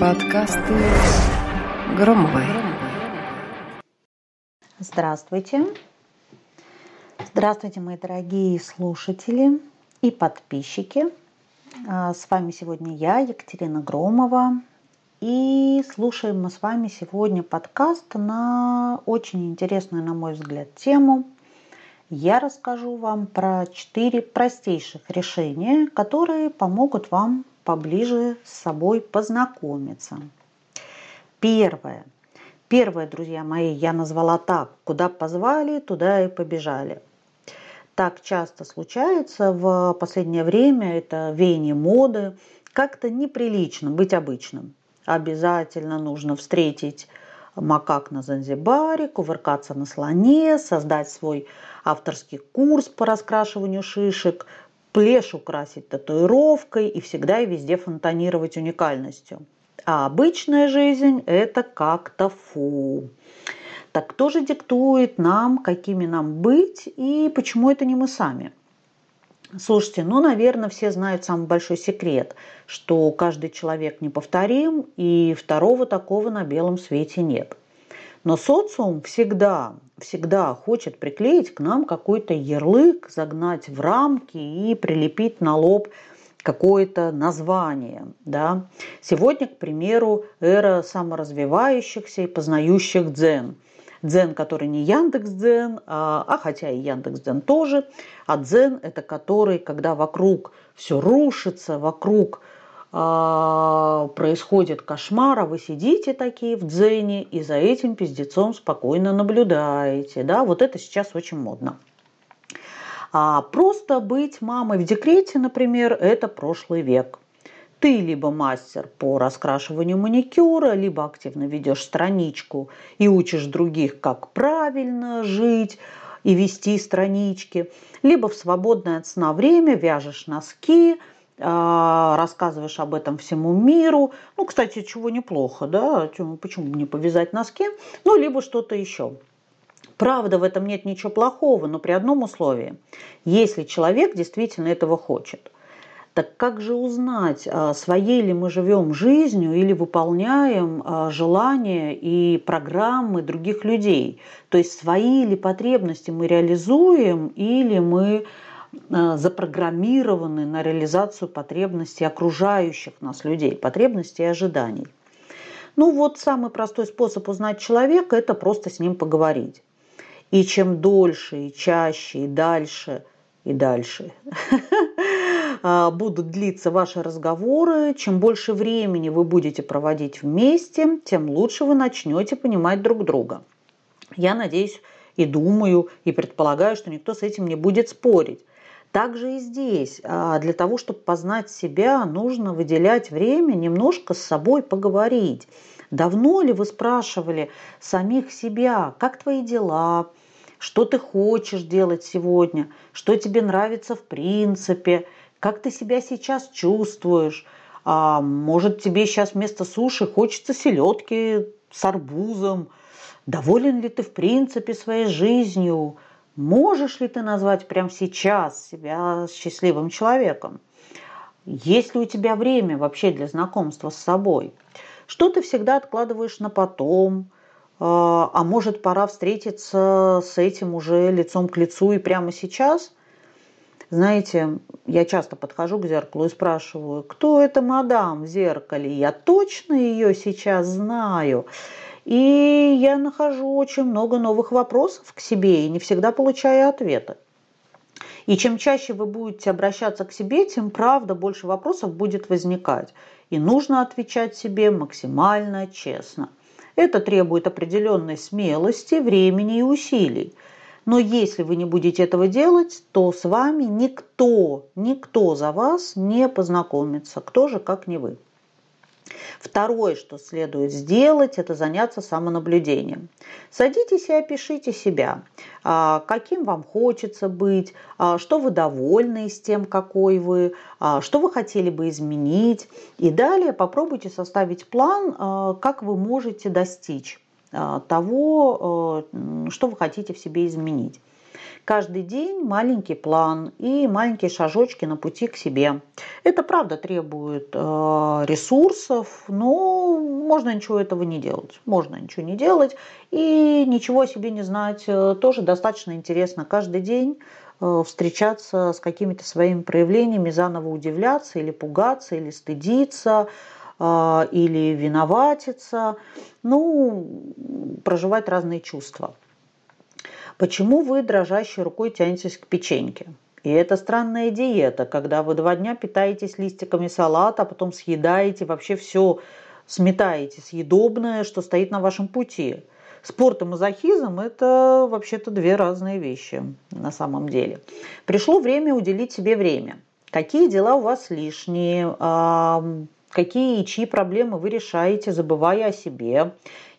Подкасты Громовой. Здравствуйте. Здравствуйте, мои дорогие слушатели и подписчики. А, с вами сегодня я, Екатерина Громова. И слушаем мы с вами сегодня подкаст на очень интересную, на мой взгляд, тему. Я расскажу вам про четыре простейших решения, которые помогут вам поближе с собой познакомиться. Первое. Первое, друзья мои, я назвала так. Куда позвали, туда и побежали. Так часто случается в последнее время, это веяние моды, как-то неприлично быть обычным. Обязательно нужно встретить макак на Занзибаре, кувыркаться на слоне, создать свой авторский курс по раскрашиванию шишек, плешь украсить татуировкой и всегда и везде фонтанировать уникальностью. А обычная жизнь – это как-то фу. Так кто же диктует нам, какими нам быть и почему это не мы сами? Слушайте, ну, наверное, все знают самый большой секрет, что каждый человек неповторим, и второго такого на белом свете нет – но социум всегда, всегда хочет приклеить к нам какой-то ярлык, загнать в рамки и прилепить на лоб какое-то название. Да? Сегодня, к примеру, эра саморазвивающихся и познающих дзен. Дзен, который не Яндекс Дзен, а, а хотя и Яндекс Дзен тоже, а дзен это который, когда вокруг все рушится, вокруг происходит кошмар, а вы сидите такие в дзене и за этим пиздецом спокойно наблюдаете. Да? Вот это сейчас очень модно. А просто быть мамой в декрете, например, это прошлый век. Ты либо мастер по раскрашиванию маникюра, либо активно ведешь страничку и учишь других, как правильно жить и вести странички, либо в свободное от сна время вяжешь носки – а, рассказываешь об этом всему миру. Ну, кстати, чего неплохо, да, почему не повязать носки, ну, либо что-то еще. Правда, в этом нет ничего плохого, но при одном условии. Если человек действительно этого хочет. Так как же узнать, а, своей ли мы живем жизнью или выполняем а, желания и программы других людей? То есть свои ли потребности мы реализуем или мы запрограммированы на реализацию потребностей окружающих нас людей, потребностей и ожиданий. Ну вот самый простой способ узнать человека – это просто с ним поговорить. И чем дольше, и чаще, и дальше, и дальше э, будут длиться ваши разговоры, чем больше времени вы будете проводить вместе, тем лучше вы начнете понимать друг друга. Я надеюсь и думаю, и предполагаю, что никто с этим не будет спорить. Также и здесь. А, для того, чтобы познать себя, нужно выделять время, немножко с собой поговорить. Давно ли вы спрашивали самих себя, как твои дела, что ты хочешь делать сегодня, что тебе нравится в принципе, как ты себя сейчас чувствуешь, а может тебе сейчас вместо суши хочется селедки с арбузом, доволен ли ты в принципе своей жизнью, Можешь ли ты назвать прямо сейчас себя счастливым человеком? Есть ли у тебя время вообще для знакомства с собой? Что ты всегда откладываешь на потом? А, а может, пора встретиться с этим уже лицом к лицу и прямо сейчас? Знаете, я часто подхожу к зеркалу и спрашиваю, кто это мадам в зеркале? Я точно ее сейчас знаю. И я нахожу очень много новых вопросов к себе и не всегда получаю ответы. И чем чаще вы будете обращаться к себе, тем правда больше вопросов будет возникать. И нужно отвечать себе максимально честно. Это требует определенной смелости, времени и усилий. Но если вы не будете этого делать, то с вами никто, никто за вас не познакомится. Кто же, как не вы. Второе, что следует сделать, это заняться самонаблюдением. Садитесь и опишите себя, а, каким вам хочется быть, а, что вы довольны с тем, какой вы, а, что вы хотели бы изменить. И далее попробуйте составить план, как вы можете достичь того, что вы хотите в себе изменить. Каждый день маленький план и маленькие шажочки на пути к себе. Это правда требует э, ресурсов, но можно ничего этого не делать. Можно ничего не делать и ничего о себе не знать. Э, тоже достаточно интересно каждый день э, встречаться с какими-то своими проявлениями, заново удивляться или пугаться, или стыдиться, или виноватиться, ну, проживать разные чувства. Почему вы дрожащей рукой тянетесь к печеньке? И это странная диета, когда вы два дня питаетесь листиками салата, а потом съедаете вообще все, сметаете съедобное, что стоит на вашем пути. Спорт и мазохизм – это вообще-то две разные вещи на самом деле. Пришло время уделить себе время. Какие дела у вас лишние, какие и чьи проблемы вы решаете, забывая о себе.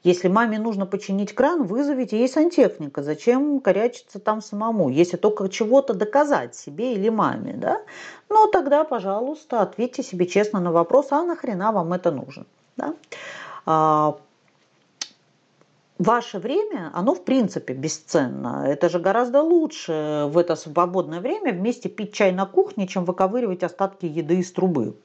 Если маме нужно починить кран, вызовите ей сантехника. Зачем корячиться там самому, если только чего-то доказать себе или маме, да? Ну, тогда, пожалуйста, ответьте себе честно на вопрос, а нахрена вам это нужно, да? А, ваше время, оно в принципе бесценно. Это же гораздо лучше в это свободное время вместе пить чай на кухне, чем выковыривать остатки еды из трубы.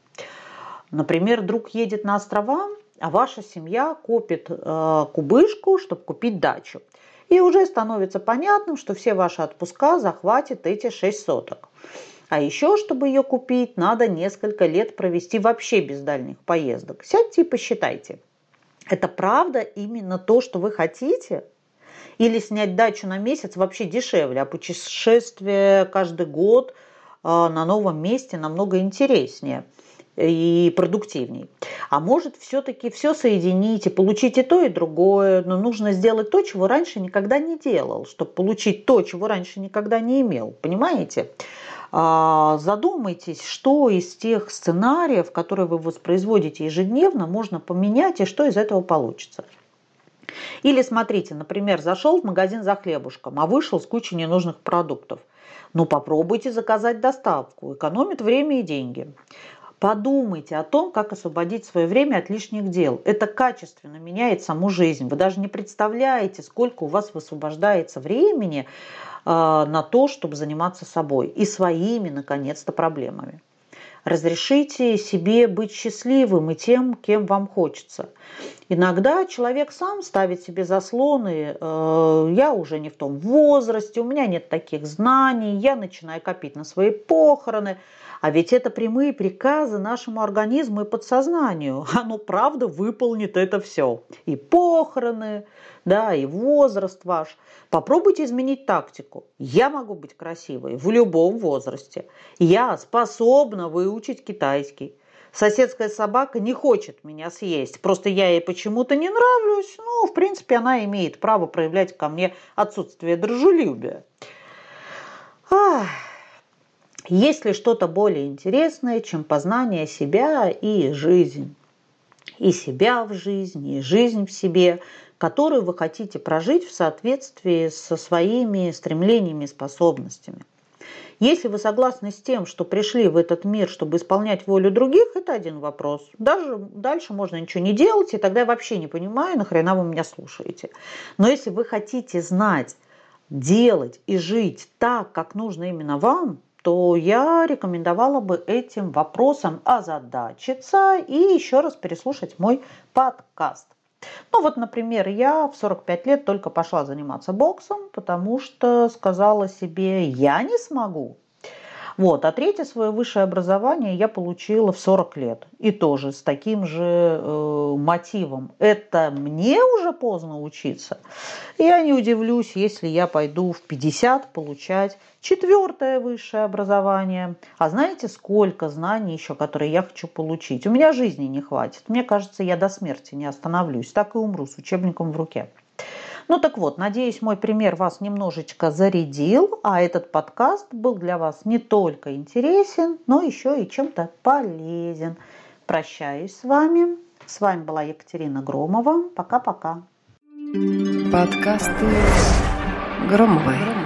Например, друг едет на острова, а ваша семья копит э, кубышку, чтобы купить дачу. И уже становится понятным, что все ваши отпуска захватят эти 6 соток. А еще, чтобы ее купить, надо несколько лет провести вообще без дальних поездок. Сядьте и посчитайте. Это правда именно то, что вы хотите? Или снять дачу на месяц вообще дешевле, а путешествие каждый год э, на новом месте намного интереснее – и продуктивней. А может все-таки все получить и то, и другое, но нужно сделать то, чего раньше никогда не делал, чтобы получить то, чего раньше никогда не имел. Понимаете? А, задумайтесь, что из тех сценариев, которые вы воспроизводите ежедневно, можно поменять и что из этого получится. Или смотрите, например, зашел в магазин за хлебушком, а вышел с кучей ненужных продуктов. Ну попробуйте заказать доставку, экономит время и деньги. Подумайте о том, как освободить свое время от лишних дел. Это качественно меняет саму жизнь. Вы даже не представляете, сколько у вас высвобождается времени э, на то, чтобы заниматься собой и своими, наконец-то, проблемами. Разрешите себе быть счастливым и тем, кем вам хочется. Иногда человек сам ставит себе заслоны. Э, я уже не в том возрасте, у меня нет таких знаний, я начинаю копить на свои похороны – а ведь это прямые приказы нашему организму и подсознанию. Оно правда выполнит это все. И похороны, да, и возраст ваш. Попробуйте изменить тактику. Я могу быть красивой в любом возрасте. Я способна выучить китайский. Соседская собака не хочет меня съесть. Просто я ей почему-то не нравлюсь. Ну, в принципе, она имеет право проявлять ко мне отсутствие дружелюбия. Есть ли что-то более интересное, чем познание себя и жизнь? И себя в жизни, и жизнь в себе, которую вы хотите прожить в соответствии со своими стремлениями и способностями. Если вы согласны с тем, что пришли в этот мир, чтобы исполнять волю других, это один вопрос. Даже дальше можно ничего не делать, и тогда я вообще не понимаю, нахрена вы меня слушаете. Но если вы хотите знать, делать и жить так, как нужно именно вам, то я рекомендовала бы этим вопросом озадачиться и еще раз переслушать мой подкаст. Ну вот, например, я в 45 лет только пошла заниматься боксом, потому что сказала себе, я не смогу. Вот. А третье свое высшее образование я получила в 40 лет. И тоже с таким же э, мотивом. Это мне уже поздно учиться. Я не удивлюсь, если я пойду в 50 получать четвертое высшее образование. А знаете, сколько знаний еще, которые я хочу получить? У меня жизни не хватит. Мне кажется, я до смерти не остановлюсь. Так и умру с учебником в руке. Ну так вот, надеюсь, мой пример вас немножечко зарядил, а этот подкаст был для вас не только интересен, но еще и чем-то полезен. Прощаюсь с вами. С вами была Екатерина Громова. Пока-пока. Подкасты Громовой.